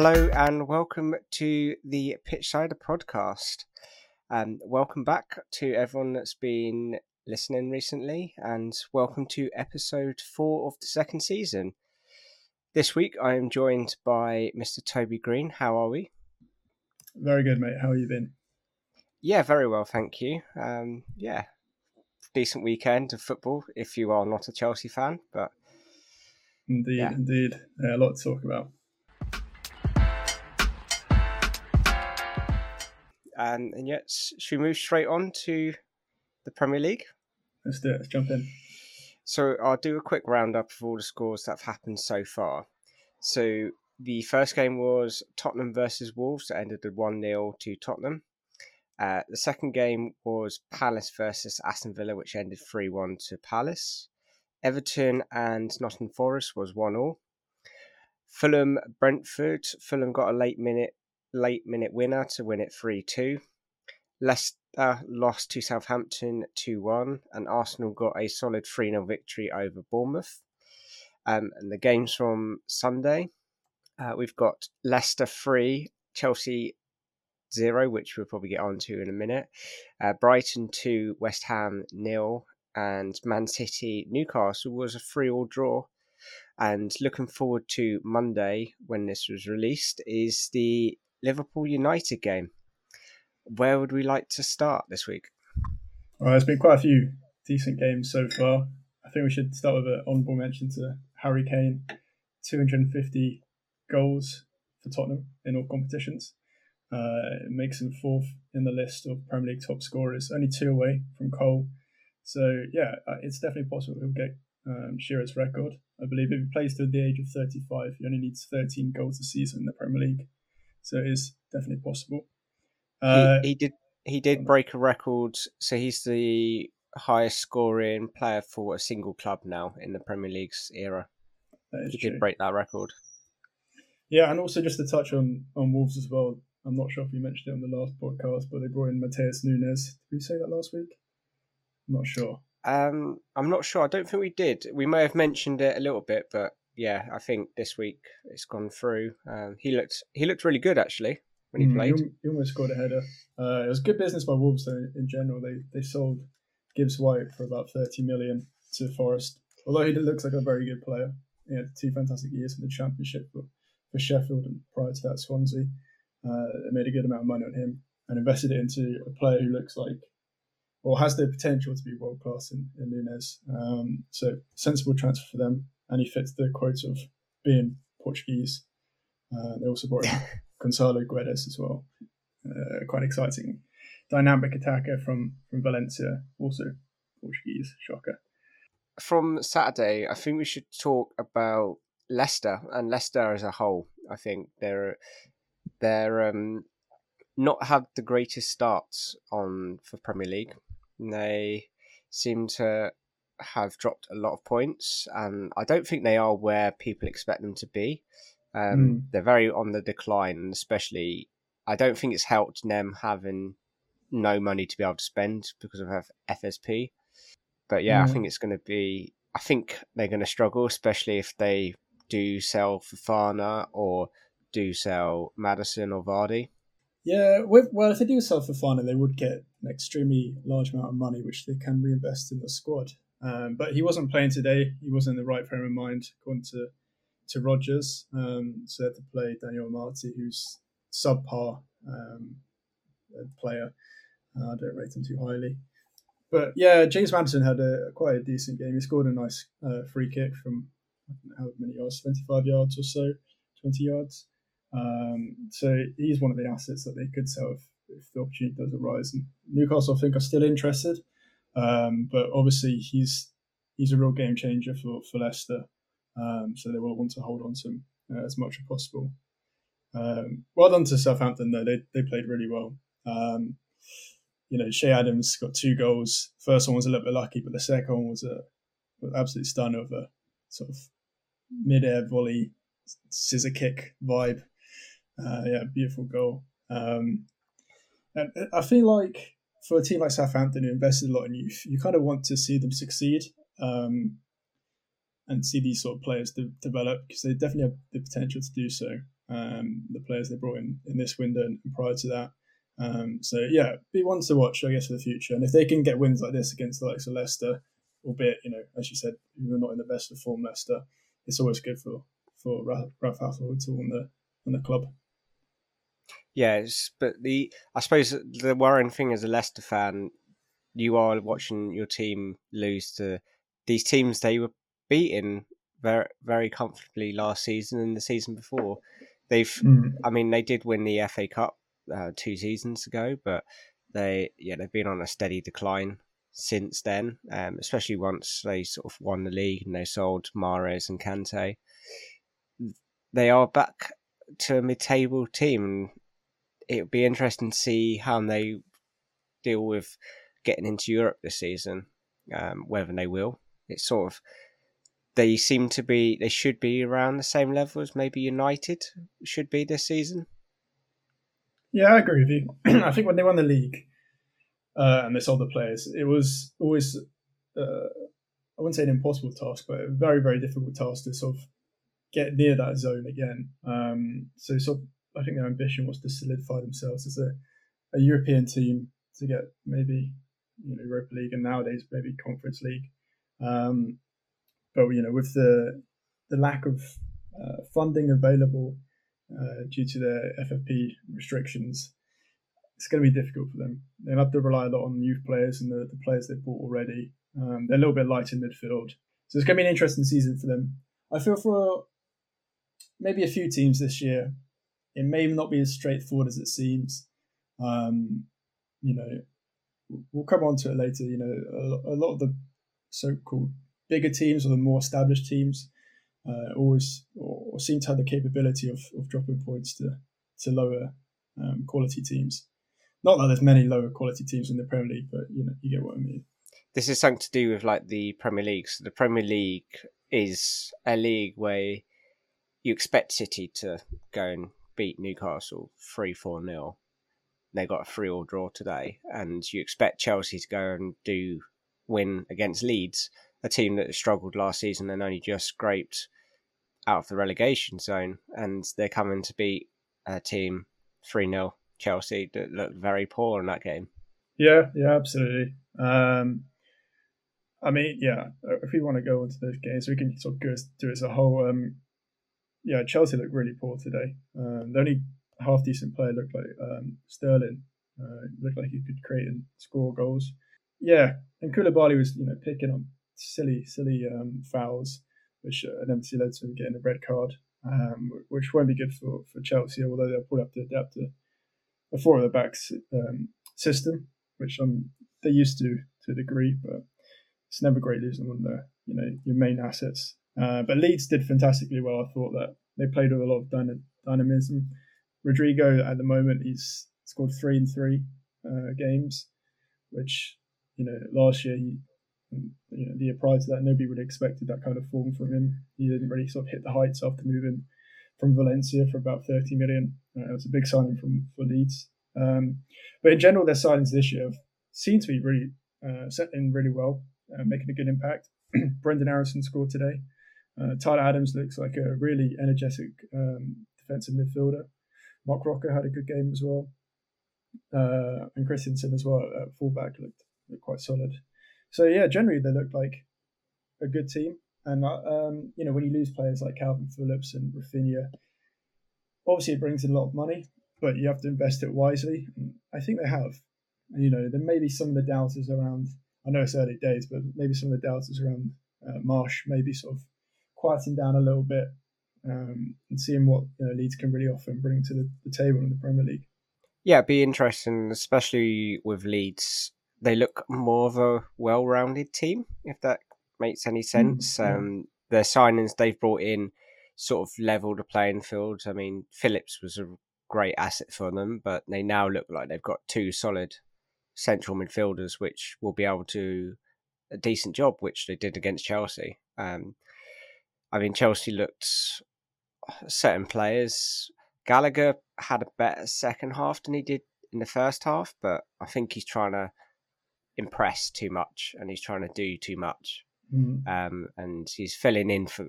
Hello and welcome to the Pitchsider podcast. Um, welcome back to everyone that's been listening recently, and welcome to episode four of the second season. This week I am joined by Mr. Toby Green. How are we? Very good, mate. How have you been? Yeah, very well, thank you. Um, yeah, decent weekend of football if you are not a Chelsea fan, but indeed, yeah. indeed, yeah, a lot to talk about. And, and yet, should we move straight on to the Premier League? Let's do it. Let's jump in. So I'll do a quick roundup of all the scores that have happened so far. So the first game was Tottenham versus Wolves that ended 1 0 to Tottenham. Uh, the second game was Palace versus Aston Villa, which ended 3 1 to Palace. Everton and Nottingham Forest was 1 0. Fulham Brentford. Fulham got a late minute late minute winner to win it 3 2. Leicester lost to Southampton 2 1, and Arsenal got a solid 3 0 victory over Bournemouth. Um, and the games from Sunday uh, we've got Leicester 3, Chelsea 0, which we'll probably get onto in a minute. Uh, Brighton 2, West Ham nil, and Man City Newcastle was a 3 all draw. And looking forward to Monday when this was released is the Liverpool United game. Where would we like to start this week? Well, there's been quite a few decent games so far. I think we should start with an honourable mention to Harry Kane, 250 goals for Tottenham in all competitions. Uh, it makes him fourth in the list of Premier League top scorers, only two away from Cole. So yeah, uh, it's definitely possible he'll get um, Shearer's record. I believe if he plays to the age of 35, he only needs 13 goals a season in the Premier League. So it is definitely possible. Uh, he, he did he did break a record, so he's the highest scoring player for a single club now in the Premier League's era. He true. did break that record. Yeah, and also just to touch on on Wolves as well. I'm not sure if you mentioned it on the last podcast, but they brought in Matheus Nunes. Did we say that last week? I'm not sure. Um, I'm not sure. I don't think we did. We may have mentioned it a little bit, but yeah, I think this week it's gone through. Um, he looked he looked really good actually when he mm, played. He, almost scored a header. Uh, it was good business by Wolves though. In general, they they sold Gibbs White for about 30 million to Forest. Although he looks like a very good player. He had two fantastic years in the Championship, but for Sheffield and prior to that Swansea. Uh, they made a good amount of money on him and invested it into a player who looks like or has the potential to be world class in, in Nunes. Um, so sensible transfer for them, and he fits the quote of being Portuguese. Uh, they also brought in Gonçalo Guedes as well. Uh, quite exciting, dynamic attacker from from Valencia, also Portuguese. Shocker. From Saturday, I think we should talk about Leicester and Leicester as a whole, I think they're they're um, not had the greatest starts on for Premier League. They seem to have dropped a lot of points, and I don't think they are where people expect them to be. Um, mm. They're very on the decline, and especially I don't think it's helped them having no money to be able to spend because of FFP. But yeah, mm. I hmm. think it's going to be. I think they're going to struggle, especially if they do sell Fofana or do sell Maddison or Vardy. Yeah, with, well, if they do sell Fofana, they would get an extremely large amount of money, which they can reinvest in the squad. Um, but he wasn't playing today. He wasn't in the right frame of mind, according to to Rodgers. Um, so they had to play Daniel Amartey, who's subpar um, player. Uh, I don't rate him too highly. But yeah, James Maddison had a quite a decent game. He scored a nice uh, free kick from how many yards, 25 yards or so, 20 yards. Um, so he's one of the assets that they could sell if, if the opportunity does arise. And Newcastle, I think, are still interested, um, but obviously he's he's a real game changer for for Leicester. Um, so they will want to hold on to him uh, as much as possible. Um, well done to Southampton though; they they played really well. Um, you know, Che Adams got two goals. First one was a little bit lucky, but the second one was a was absolute stun of a sort of mid-air volley, scissor kick vibe. Uh, yeah, beautiful goal. Um, and I feel like for a team like Southampton who invested a lot in youth, you kind of want to see them succeed um, and see these sort of players de- develop because they definitely have the potential to do so. um, the players they brought in in this window and prior to that. Um, so yeah, be one to watch, I guess, for the future. And if they can get wins like this against the likes of Leicester, albeit you know, as you said, we're not in the best of form, Leicester, it's always good for for Ralph, Ralph Hasenhüttl and the and the club. Yes, but the I suppose the worrying thing as a Leicester fan, you are watching your team lose to these teams they were beaten very very comfortably last season and the season before. They've, mm. I mean, they did win the FA Cup uh, two seasons ago, but they yeah they've been on a steady decline since then. Um, especially once they sort of won the league and they sold Mahrez and Kante. They are back to a mid-table team, and it would be interesting to see how they deal with getting into Europe this season. Um, whether they will, it's sort of they seem to be they should be around the same level as maybe United should be this season. Yeah, I agree with you. I think when they won the league uh, and they sold the players, it was always uh, I wouldn't say an impossible task, but a very very difficult task to sort of get near that zone again. Um, so, so I think their ambition was to solidify themselves as a, a European team to get maybe you know Europa League and nowadays maybe Conference League. Um, but you know, with the the lack of uh, funding available uh, due to the FFP restrictions, it's going to be difficult for them. They'll have to rely a lot on youth players and the, the players they've bought already. Um, they're a little bit light in midfield, so it's going to be an interesting season for them. I feel for maybe a few teams this year, it may not be as straightforward as it seems. Um, you know, we'll come on to it later. You know, a, a lot of the so-called bigger teams or the more established teams uh, always or, seem to have the capability of, of dropping points to to lower um, quality teams. Not that there's many lower quality teams in the Premier League, but you know you get what I mean. This is something to do with like the Premier League. So the Premier League is a league where you expect City to go and beat Newcastle three four nil. They got a three all draw today, and you expect Chelsea to go and do win against Leeds, a team that struggled last season and only just scraped out of the relegation zone, and they're coming to beat a team 3 0 Chelsea that looked very poor in that game. Yeah, yeah, absolutely. Um, I mean, yeah, if we want to go into those games, we can sort of do it as a whole. Um, yeah, Chelsea looked really poor today. Um, the only half decent player looked like um, Sterling. Uh, looked like he could create and score goals. Yeah, and Koulibaly was you know picking up silly, silly um, fouls which inevitably led to him getting a red card, um, which won't be good for, for Chelsea, although they'll probably have to adapt to a four of the backs um, system, which um, they're used to to a degree, but it's never great losing one of you know your main assets. Uh, but Leeds did fantastically well. I thought that they played with a lot of dyna- dynamism. Rodrigo at the moment he's scored three in three uh, games, which you know last year he you know, the year prior to that, nobody really expected that kind of form from him. He didn't really sort of hit the heights after moving from Valencia for about 30 million. Uh, it was a big signing from for Leeds. Um, but in general, their signings this year seem to be really uh, settling really well, uh, making a good impact. Brendan Harrison scored today. Uh, Tyler Adams looks like a really energetic um, defensive midfielder. Marc Roca had a good game as well. Uh, and Kristensen as well at fullback looked, looked quite solid. So yeah, generally they look like a good team. And uh, um, you know, when you lose players like Kalvin Phillips and Raphinha, obviously it brings in a lot of money, but you have to invest it wisely. I think they have. And, you know, there may be some of the doubters around. I know it's early days, but maybe some of the doubters around uh, Marsch maybe sort of quieting down a little bit um, and seeing what you know, Leeds can really offer and bring to the, the table in the Premier League. Yeah, it'd be interesting, especially with Leeds they look more of a well-rounded team, if that makes any sense. Mm-hmm. Um, their signings they've brought in sort of level the playing field. I mean, Phillips was a great asset for them, but they now look like they've got two solid central midfielders, which will be able to a decent job, which they did against Chelsea. Um, I mean, Chelsea looked certain players. Gallagher had a better second half than he did in the first half, but I think he's trying to impress too much and he's trying to do too much. Mm. Um, and he's filling in for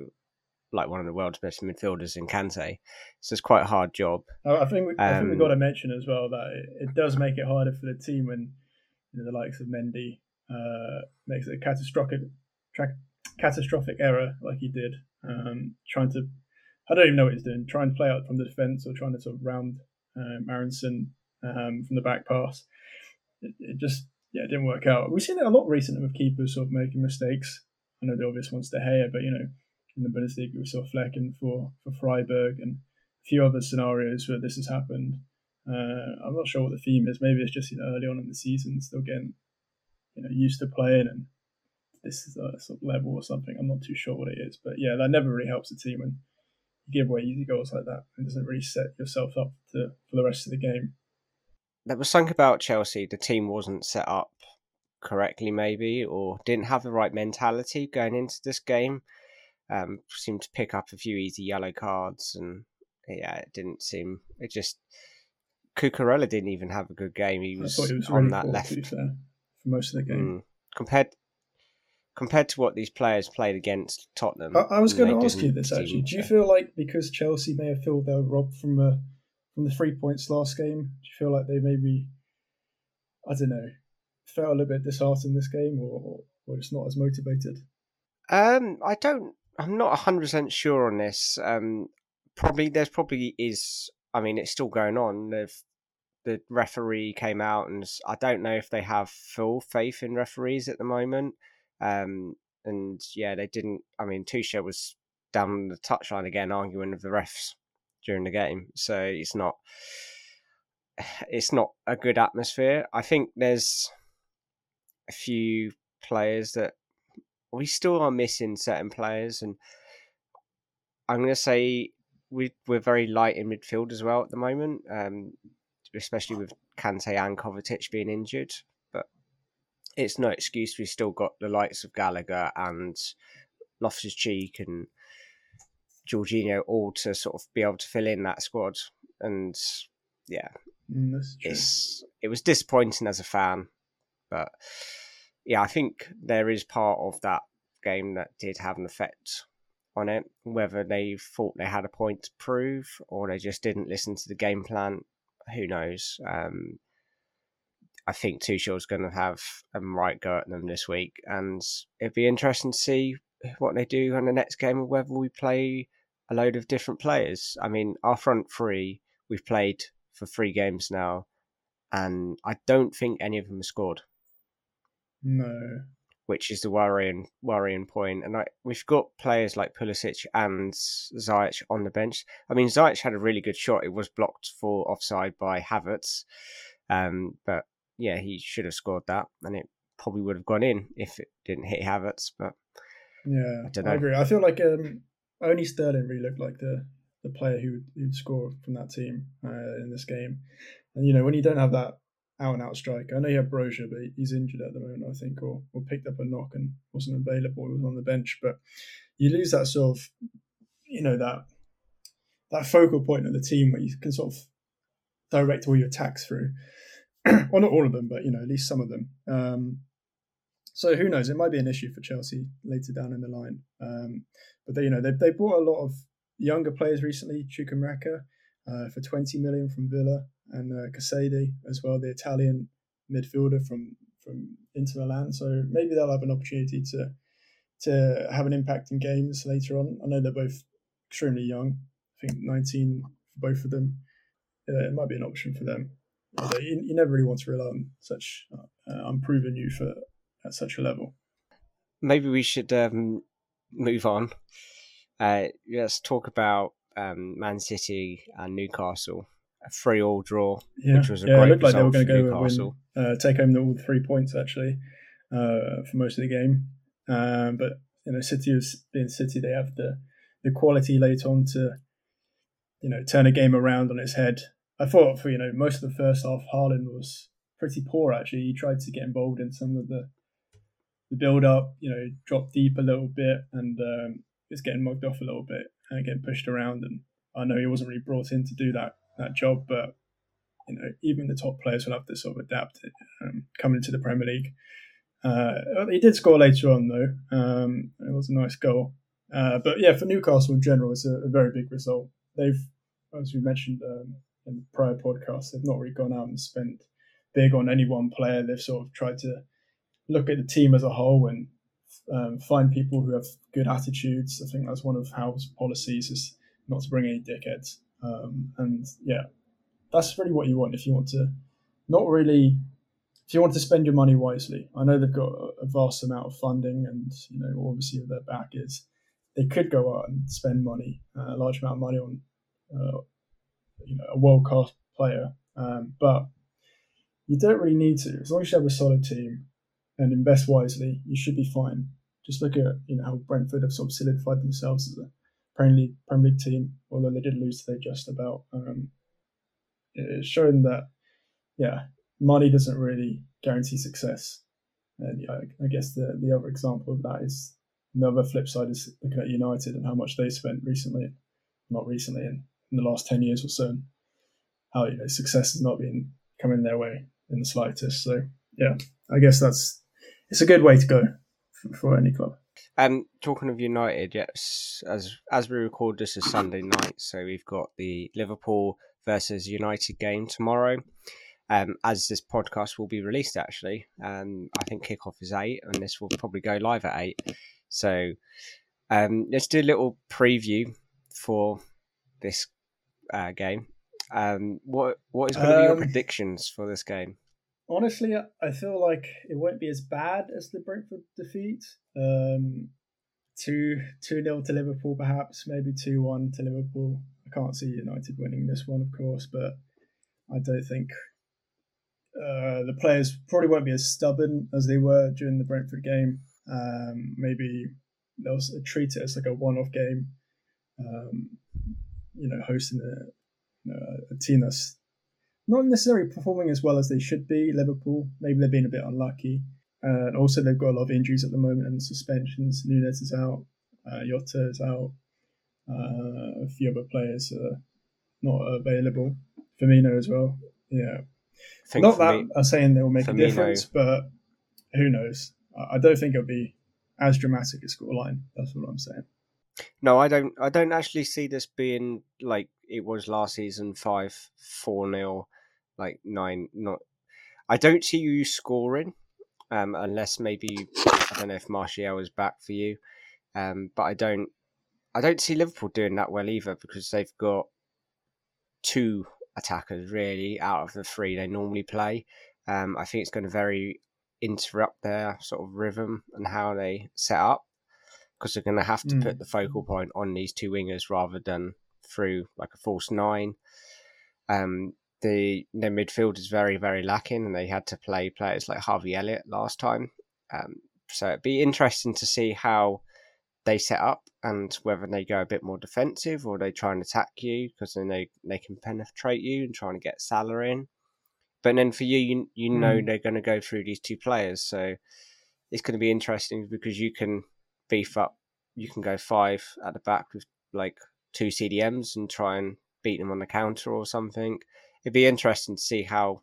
like one of the world's best midfielders in Kante. So it's quite a hard job. I think we, I think we've got to mention as well that it, it, does make it harder for the team when you know, the likes of Mendy uh, makes it a catastrophic tra- catastrophic error like he did, um, trying to I don't even know what he's doing, trying to play out from the defence or trying to sort of round um, Aaronson um, from the back pass. It, it, just yeah, it didn't work out. We've seen it a lot recently with keepers sort of making mistakes. I know the obvious one's De Gea, but you know in the Bundesliga we saw Flekken for for Freiburg and a few other scenarios where this has happened. Uh, I'm not sure what the theme is. Maybe it's just you know early on in the season, still getting you know used to playing, and this is a sort of level or something. I'm not too sure what it is, but yeah, that never really helps the team when you give away easy goals like that. It doesn't really set yourself up to, for the rest of the game. There was something about Chelsea. The team wasn't set up correctly, maybe, or didn't have the right mentality going into this game. Um, seemed to pick up a few easy yellow cards, and yeah, it didn't seem. It just Cucurella didn't even have a good game. He was, he was on really that left for most of the game. Mm. Compared compared to what these players played against Tottenham. I, I was going to ask you this actually. Do you feel like because Chelsea may have filled their robbed from uh, from the three points last game, do you feel like they maybe I don't know felt a little bit disheartened this game, or or just not as motivated? Um, I don't. I'm not hundred percent sure on this. Um, probably there's probably is. I mean, it's still going on. They've the referee came out and I don't know if they have full faith in referees at the moment. Um, and yeah, they didn't. I mean, Tuchel was down the touchline again, arguing with the refs during the game. So it's not. It's not a good atmosphere. I think there's a few players that we still are missing certain players, and I'm going to say we we're very light in midfield as well at the moment. Um, especially with Kante and Kovacic being injured. It's no excuse. We've still got the likes of Gallagher and Loftus Cheek and Jorginho all to sort of be able to fill in that squad. And yeah, mm, it's it was disappointing as a fan, but yeah, I think there is part of that game that did have an effect on it. Whether they thought they had a point to prove or they just didn't listen to the game plan who knows? Um, I think Tuchel's going to have a right go at them this week, and it'd be interesting to see what they do on the next game, and whether we play a load of different players. I mean, our front three we've played for three games now, and I don't think any of them have scored. No, which is the worrying worrying point. And I, we've got players like Pulisic and Ziyech on the bench. I mean, Ziyech had a really good shot. It was blocked for offside by Havertz, um, but yeah, he should have scored that, and it probably would have gone in if it didn't hit Havertz. But yeah, I, I agree. I feel like um, only Sterling really looked like the the player who who'd score from that team uh, in this game. And you know, when you don't have that out and out striker. I know you have Broja, but he's injured at the moment, I think, or, or picked up a knock and wasn't available. He was on the bench, but you lose that sort of, you know, that that focal point of the team where you can sort of direct all your attacks through. well, not all of them, but you know, at least some of them. Um, so who knows? It might be an issue for Chelsea later down in the line. Um, but they, you know, they they bought a lot of younger players recently. Chukwuemeka uh, for 20 million from Villa and uh, Casadei as well, the Italian midfielder from from Inter Milan. So maybe they'll have an opportunity to to have an impact in games later on. I know they're both extremely young. I think 19 for both of them. Uh, it might be an option for them. You, you, never really want to rely on such uh, unproven youth at, at such a level. Maybe we should um, move on. Uh, let's talk about um, Man City and Newcastle a three all draw, yeah. which was a yeah, great it looked like they were going to go Newcastle. win, uh, take home the, all three points actually uh, for most of the game. Um, but you know, City was being City, they have the the quality late on to you know turn a game around on its head. I thought for you know most of the first half, Haaland was pretty poor actually. He tried to get involved in some of the the build up, you know, drop deep a little bit, and um, getting mugged off a little bit and getting pushed around. And I know he wasn't really brought in to do that that job, but you know, even the top players will have to sort of adapt it, um, coming into the Premier League. Uh, he did score later on though. Um, it was a nice goal, Uh, but yeah, for Newcastle in general, it's a, a, very big result. They've, as we mentioned um, in prior podcast, they've not really gone out and spent big on any one player. They've sort of tried to look at the team as a whole and um, find people who have good attitudes. I think that's one of Howe's policies is not to bring any dickheads. Um, and yeah, that's really what you want if you want to not really if you want to spend your money wisely. I know they've got a vast amount of funding, and you know obviously their back is they could go out and spend money, uh, a large amount of money on uh, you know a world class player, um, but you don't really need to. As long as you have a solid team and invest wisely, you should be fine. Just look at you know how Brentford have sort of solidified themselves as a Premier League, Premier League team, although they did lose today just about. Um, it's shown that yeah, money doesn't really guarantee success. And yeah, I guess the the other example of that is another flip side is looking at United and how much they spent recently, not recently, in, in the last ten years or so, and how you know success has not been coming their way in the slightest. So yeah, I guess that's it's a good way to go for, for any club. Um, talking of United, yes, as as we record this is Sunday night, so we've got the Liverpool versus United game tomorrow. Um, as this podcast will be released, actually, um, I think kickoff is eight, and this will probably go live at eight. So, um, let's do a little preview for this uh, game. Um, what what is going to be your um, predictions for this game? honestly, I feel like it won't be as bad as the Brentford defeat. Um, two two nil to Liverpool, perhaps maybe two one to Liverpool. I can't see United winning this one, of course, but I don't think uh, the players probably won't be as stubborn as they were during the Brentford game. Um, maybe they'll treat it as like a one-off game. Um, you know, hosting a, you know, a team that's not necessarily performing as well as they should be. Liverpool, maybe they've been a bit unlucky. Uh, and also, they've got a lot of injuries at the moment and suspensions. Nunez is out, uh, Jota is out, uh, a few other players are not available. Firmino as well. Yeah. Not that me, I'm saying they will make Firmino, a difference, but who knows? I don't think it'll be as dramatic a scoreline. That's what I'm saying. No, I don't. I don't actually see this being like it was last season, five four nil like nine. Not, I don't see you scoring, um, unless maybe I don't know if Martial is back for you, um, but I don't. I don't see Liverpool doing that well either because they've got two attackers really out of the three they normally play. Um, I think it's going to very interrupt their sort of rhythm and how they set up because they're going to have to mm. put the focal point on these two wingers rather than through like a false nine. Um, the their midfield is very very lacking, and they had to play players like Harvey Elliott last time. Um, so it'd be interesting to see how they set up and whether they go a bit more defensive or they try and attack you because then they, they can penetrate you and trying to get Salah in. But then for you, you, you know mm. they're going to go through these two players, so it's going to be interesting because you can beef up, you can go five at the back with like two CDMs and try and beat them on the counter or something it'd be interesting to see how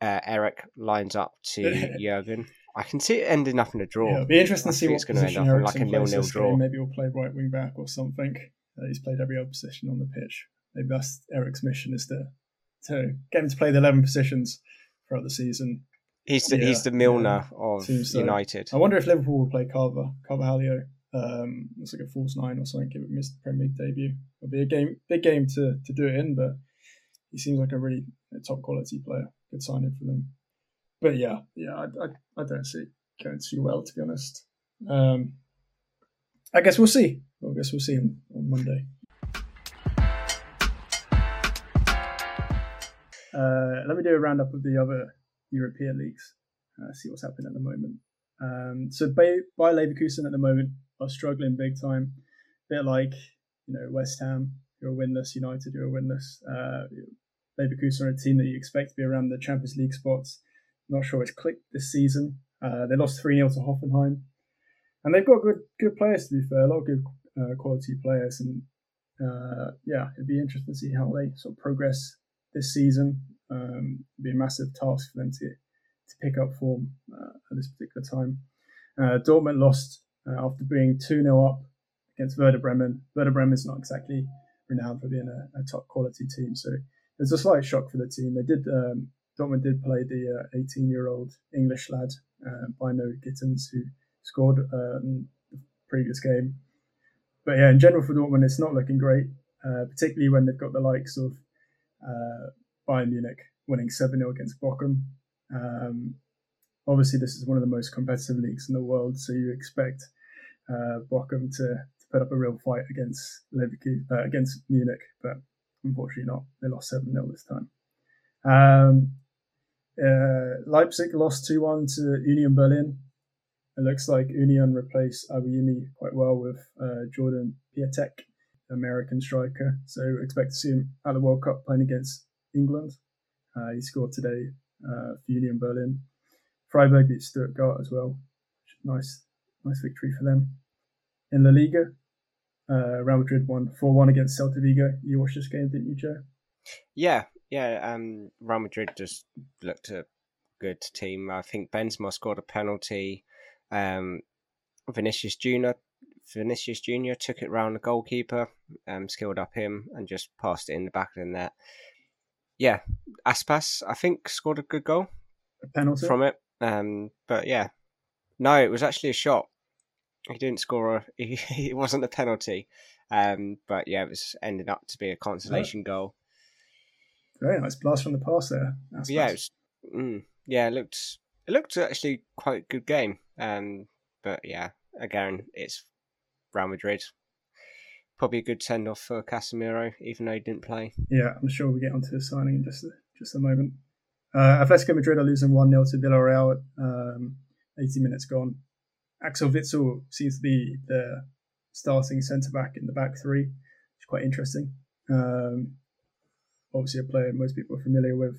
uh, Erik lines up to Jurgen. I can see it ending up in a draw. Yeah, it'll be interesting to see what going to end up in like a nil-nil draw. Game. Maybe he'll play right wing back or something. Uh, he's played every other position on the pitch. Maybe that's Erik's mission is to to get him to play the eleven positions throughout the season. He's the, yeah, he's the Milner yeah, of so. United. I wonder if Liverpool will play Carver Carvalho. Um, it's like a false nine or something. Give it missed the Premier League debut. It'll be a game, big game to to do it in, but he seems like a really top quality player. Good signing for them. But yeah, yeah, I, I, I don't see it going too well to be honest. Um, I guess we'll see. I guess we'll see on, on Monday. Uh, let me do a roundup of the other European leagues. Uh, see what's happening at the moment. Um, so Bayer Leverkusen at the moment are struggling big time. A bit like you know West Ham, who are winless, United, who are winless. Uh, Leverkusen are a team that you expect to be around the Champions League spots. Not sure it's clicked this season. Uh, they lost 3 0 to Hoffenheim. And they've got good good players, to be fair, a lot of good uh, quality players. And uh, yeah, it'd be interesting to see how they sort of progress this season. Um, be a massive task for them to, to pick up form uh, at this particular time. Uh, Dortmund lost uh, after being 2 0 up against Werder Bremen. Werder Bremen is not exactly renowned for being a, a top quality team, so it's a slight shock for the team. They did um, Dortmund did play the 18 uh, year old English lad uh, Bino Gittens who scored in the previous game. But yeah, in general for Dortmund, it's not looking great, particularly when they've got the likes of Bayern Munich winning 7 0 against Bochum. Um, obviously, this is one of the most competitive leagues in the world, so you expect uh, Bochum to, to put up a real fight against Leverkusen, uh, against Munich, but unfortunately not. They lost 7 0 this time. Um, uh, Leipzig lost 2 1 to Union Berlin. It looks like Union replaced Adeyemi quite well with uh, Jordan Pefok, American striker. So expect to see him at the World Cup playing against England. Uh, he scored today uh, for Union Berlin. Freiburg beat Stuttgart as well. Nice, nice victory for them. In La Liga, uh, Real Madrid won 4 1 against Celta Vigo. You watched this game, didn't you, Joe? Yeah, yeah. Um, Real Madrid just looked a good team. I think Benzema scored a penalty. Um, Vinicius Junior, Vinicius Junior took it round the goalkeeper, um, skilled up him, and just passed it in the back of the net. Yeah, Aspas, I think, scored a good goal. A penalty from it. Um, but yeah, no, it was actually a shot. He didn't score. A, he, it wasn't a penalty. Um, but yeah, it was ended up to be a consolation oh. goal. Very nice blast from the past there. Yeah, it was, mm, yeah, it looked it looked actually quite a good game. Um, but yeah, again, it's Real Madrid. Probably a good send off for Casemiro, even though he didn't play. Yeah, I'm sure we'll get onto the signing in just a, just a moment. Uh, Atletico Madrid are losing 1 0 to Villarreal um, 80 minutes gone. Axel Witsel seems to be the starting centre back in the back three, which is quite interesting. Um, obviously, a player most people are familiar with.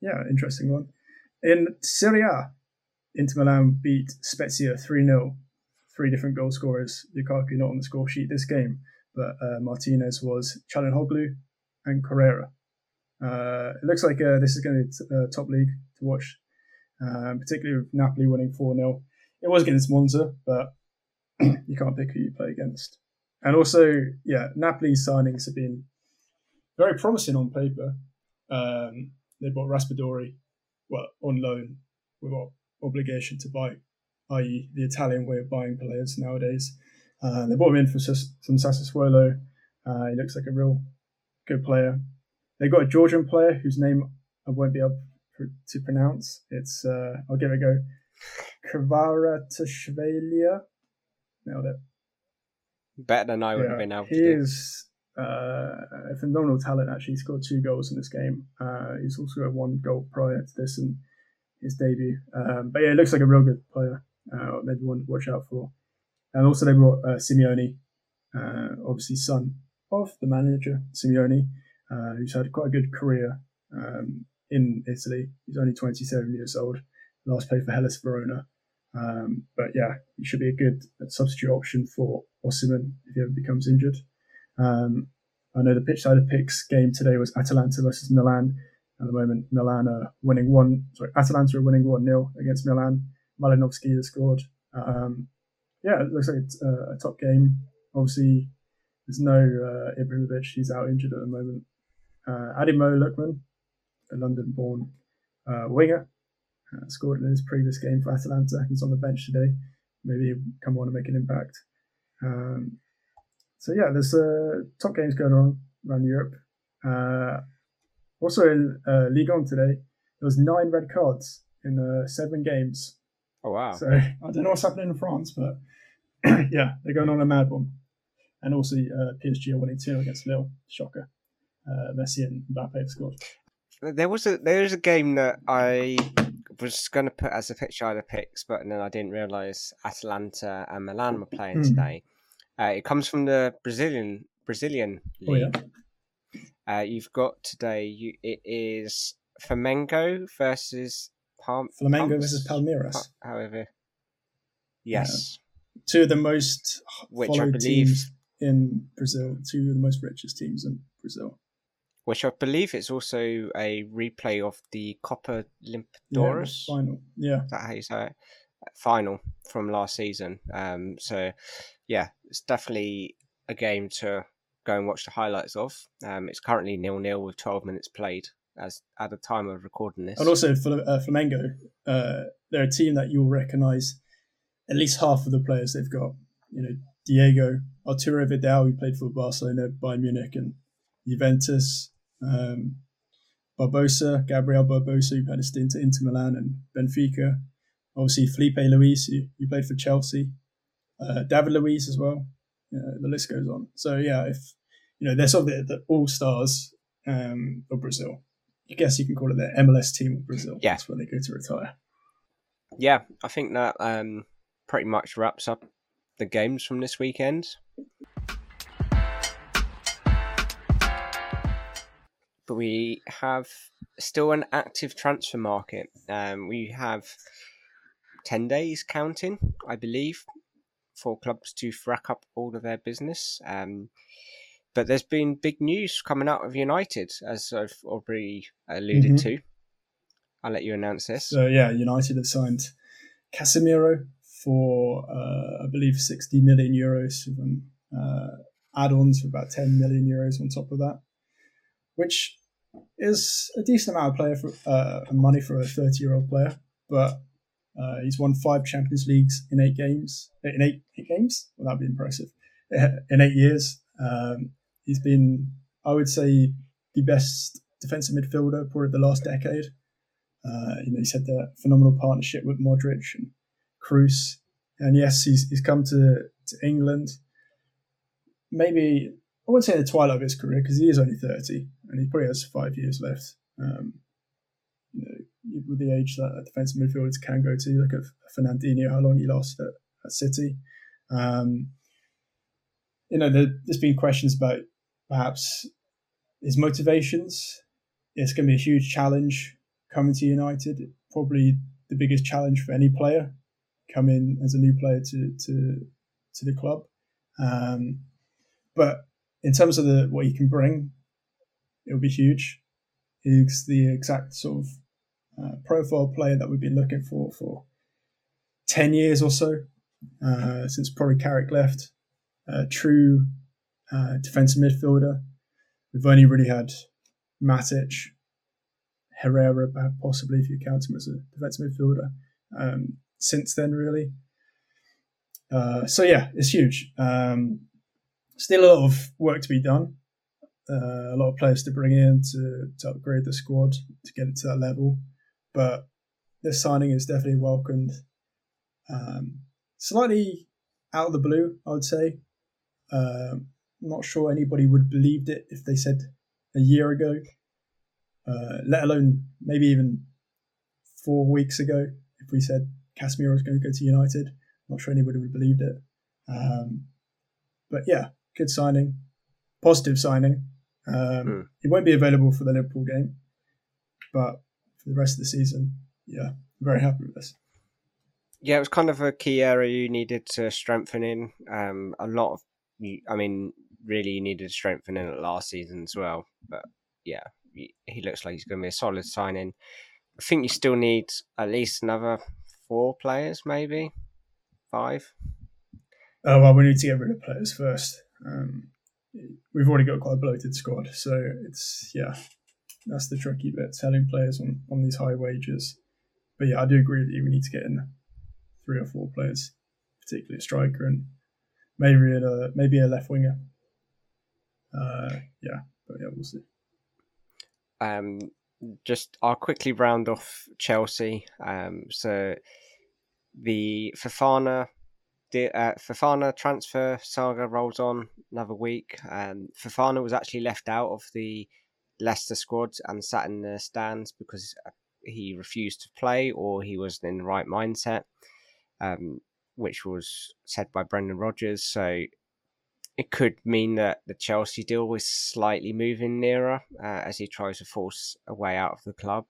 Yeah, interesting one. In Serie A, Inter Milan beat Spezia 3 0. Three different goal scorers. Lukaku not on the score sheet this game, but uh, Martinez was Calhanoglu and Correa. Uh, it looks like uh, this is going to be a top league to watch, um, particularly with Napoli winning 4 0. It was against Monza, but you can't pick who you play against. And also, yeah, Napoli's signings have been very promising on paper. Um, they bought Raspadori, well, on loan without obligation to buy, i.e., the Italian way of buying players nowadays. Uh, they brought him in for some Sassuolo. Uh, he looks like a real good player. They got a Georgian player whose name I won't be able to pronounce. It's uh, I'll give it a go. Kvaratashvelia. Nailed it. Better than I would yeah, have been able to. He is uh, a phenomenal talent. Actually, he scored two goals in this game. Uh, he's also got one goal prior to this and his debut. Um, but yeah, it looks like a real good player. Uh, maybe one to watch out for. And also they brought uh, Simeone, uh, obviously son of the manager Simeone, uh, who's had quite a good career um, in Italy. He's only 27 years old. Last played for Hellas Verona. Um, but yeah, he should be a good substitute option for Osimhen if he ever becomes injured. Um, I know the pitch side of picks game today was Atalanta versus Milan. At the moment, Milan are winning one. Sorry, Atalanta are winning one 0 against Milan. Malinovskyi has scored. Um, yeah, it looks like it's a, a, top game. Obviously, there's no uh, Ibrahimovic; he's out injured at the moment. Uh, Ademola Lookman, a London-born uh, winger, uh, scored in his previous game for Atalanta. He's on the bench today. Maybe he'll come on and make an impact. Um, so yeah, there's uh, top games going on around Europe. Uh, also in uh, Ligue 1 today, there was nine red cards in uh, seven games. Oh wow! So I don't know what's happening in France, but yeah, they're going on a mad one. And also, uh, PSG are winning two against Lille. Shocker. Uh, Messi and Mbappe have scored. There was a there is a game that I was going to put as a picture of the picks, but then I didn't realise Atalanta and Milan were playing mm. today. Uh, it comes from the Brazilian Brazilian league. Oh, yeah. Uh, you've got today. You, it is Flamengo versus Palm. Flamengo Palms? versus Palmeiras. however, yes, yeah. two of the most which I believe teams in Brazil. Two of the most richest teams in Brazil. Which I believe is also a replay of the Copa Libertadores yeah, final. Yeah, is that how you say it? final from last season. Um, so yeah, it's definitely a game to go and watch the highlights of. Um, it's currently nil nil with 12 minutes played as at the time of recording this. And also for uh, Flamengo, uh, they're a team that you'll recognise at least half of the players they've got. You know, Diego, Arturo Vidal, who played for Barcelona, Bayern Munich, and Juventus. Um, Barbosa, Gabriel Barbosa, who had a stint at Inter Milan and Benfica. Obviously, Filipe Luis, who, who played for Chelsea. Uh, David Luiz as well. the list goes on. So, yeah, if you know, they're sort of the, the all stars um, of Brazil. I guess you can call it the MLS team of Brazil. Yeah. That's when they go to retire. Yeah, I think that um, pretty much wraps up the games from this weekend. But we have still an active transfer market. Um, we have 10 days counting, I believe, for clubs to rack up all of their business. Um, but there's been big news coming out of United, as I've already alluded mm-hmm. to. I'll let you announce this. So, yeah, United have signed Casemiro for, uh, I believe, 60 million euros, and uh, add ons for about 10 million euros on top of that, which is a decent amount of player for uh, money for a 30 year old player. But uh, he's won five Champions Leagues in eight games. In eight, eight games? Well, that'd be impressive. In eight years. Um, he's been, I would say, the best defensive midfielder for the last decade. Uh, you know, he's had the phenomenal partnership with Modric and Kroos. And yes, he's, he's come to, to England. Maybe, I wouldn't say the twilight of his career because he is only 30 and he probably has five years left. Um, you know, with the age that defensive midfielders can go to, look at Fernandinho, how long he lost at, at City. Um, you know, there, has been questions about perhaps his motivations. It's going to be a huge challenge coming to United. Probably the biggest challenge for any player coming as a new player to to to the club. Um, but in terms of the what he can bring, it'll be huge. He's the exact sort of uh, profile player that we've been looking for for ten years or so uh, since probably Carrick left. Uh, true uh, defensive midfielder. We've only really had Matic, Herrera, possibly if you count him as a defensive midfielder. Um, since then, really. Uh, so yeah, it's huge. Um, still a lot of work to be done. Uh, a lot of players to bring in to, to upgrade the squad to get it to that level. But this signing is definitely welcomed. Um, slightly out of the blue, I would say. Um, not sure anybody would have believed it if they said a year ago, uh, let alone maybe even four weeks ago. If we said Casemiro was going to go to United, I'm not sure anybody would have believed it. Um, but yeah, good signing, positive signing. Um, mm. He won't be available for the Liverpool game, but for the rest of the season, yeah, I'm very happy with this. Yeah, it was kind of a key area you needed to strengthen in. Um, a lot of, I mean, really needed to strengthen in it last season as well. But yeah, he looks like he's going to be a solid signing. I think you still need at least another four players, maybe five. Oh well, we need to get rid of players first. Um, we've already got quite a bloated squad, so it's yeah, that's the tricky bit: selling players on on these high wages. But yeah, I do agree you. We need to get in three or four players, particularly a striker and maybe a maybe a left winger. Uh, yeah, but yeah, we'll see. Um, just I'll quickly round off Chelsea. Um, so the Fafana the uh, Fofana transfer saga rolls on another week. Um, Fofana was actually left out of the Leicester squad and sat in the stands because uh, he refused to play or he wasn't in the right mindset, um, which was said by Brendan Rodgers. So it could mean that the Chelsea deal is slightly moving nearer uh, as he tries to force a way out of the club.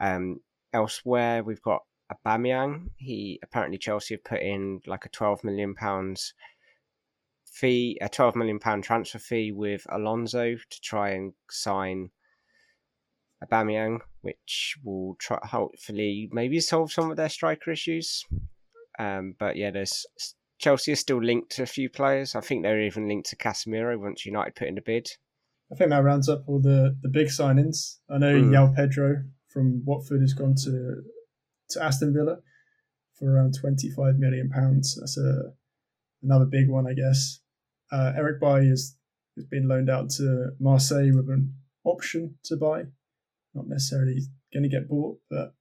Um, elsewhere, we've got Aubameyang. He apparently Chelsea have put in like a twelve million pounds fee, a twelve million pound transfer fee with Alonso to try and sign Aubameyang, which will try hopefully maybe solve some of their striker issues. Um, but yeah, there's Chelsea is still linked to a few players. I think they're even linked to Casemiro once United put in a bid. I think that rounds up all the, the big signings. I know mm. João Pedro from Watford has gone to to Aston Villa for around twenty five million pounds. That's a another big one, I guess. Uh, Eric Bailly has, has been loaned out to Marseille with an option to buy. Not necessarily going to get bought, but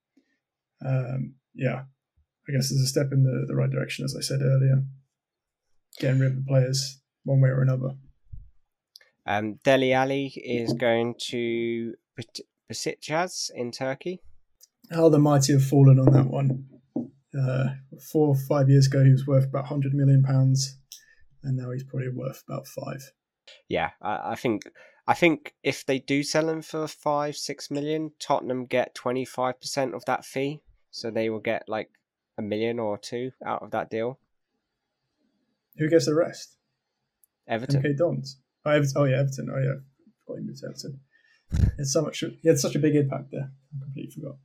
um, yeah, I guess it's a step in the, the right direction, as I said earlier. Getting rid of the players one way or another. Um, Dele Alli is going to Besiktas in Turkey. How the mighty have fallen on that one. Uh, four or five years ago, he was worth about hundred million pounds, and now he's probably worth about five. Yeah, I, I think I think if they do sell him for five six million, Tottenham get twenty five percent of that fee, so they will get like a million or two out of that deal. Who gets the rest? Everton. MK Dons. Oh, Everton. oh yeah, Everton. Oh yeah, forgot he moved to Everton. It's so much. He had such a big impact there. I completely forgot.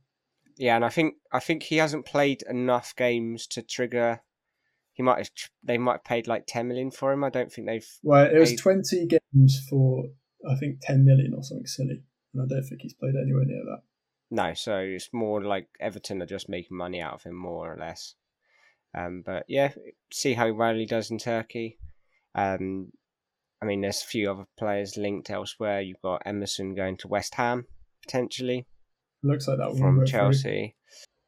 Yeah, and I think I think he hasn't played enough games to trigger. He might have. They might have paid like ten million for him. I don't think they've. Well, it was paid... twenty games for I think ten million or something silly, and I don't think he's played anywhere near that. No, so it's more like Everton are just making money out of him, more or less. Um, but yeah, see how well he does in Turkey. Um, I mean, there's a few other players linked elsewhere. You've got Emerson going to West Ham potentially. Looks like that from Chelsea.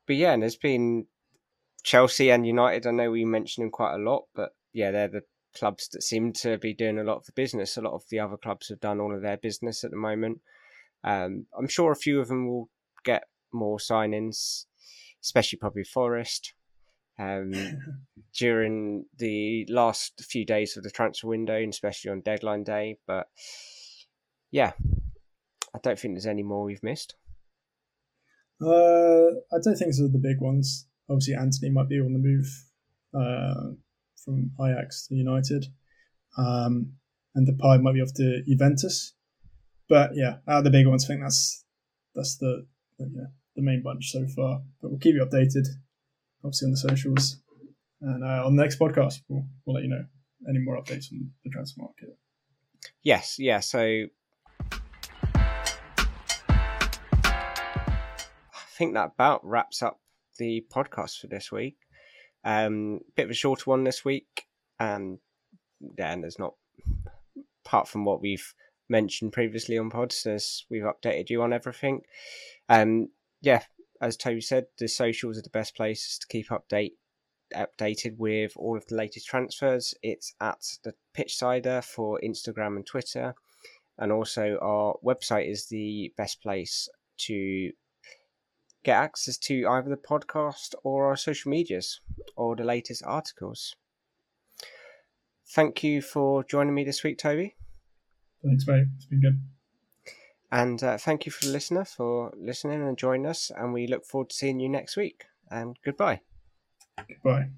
But yeah, and there's been Chelsea and United. I know we mentioned them quite a lot, but yeah, they're the clubs that seem to be doing a lot of the business. A lot of the other clubs have done all of their business at the moment. Um, I'm sure a few of them will get more signings, especially probably Forest um, during the last few days of the transfer window, and especially on deadline day. But yeah, I don't think there's any more we've missed. Uh, I don't think so. The big ones, obviously, Antony might be on the move uh, from Ajax to United, um, and Depay might be off to Juventus. But yeah, out of the big ones, I think that's that's the yeah, the main bunch so far. But we'll keep you updated obviously on the socials. And uh, on the next podcast, we'll, we'll let you know any more updates on the transfer market. Yes, yeah. So I think that about wraps up the podcast for this week. Um, bit of a shorter one this week, and and there's not apart from what we've mentioned previously on pods, as we've updated you on everything. Um, yeah, as Toby said, the socials are the best places to keep update updated with all of the latest transfers. It's at the Pitchsider for Instagram and Twitter, and also our website is the best place to get access to either the podcast or our social medias or the latest articles. Thank you for joining me this week, Toby. Thanks, mate. It's been good. And uh, thank you for the listener for listening and joining us. And we look forward to seeing you next week. And goodbye. Goodbye.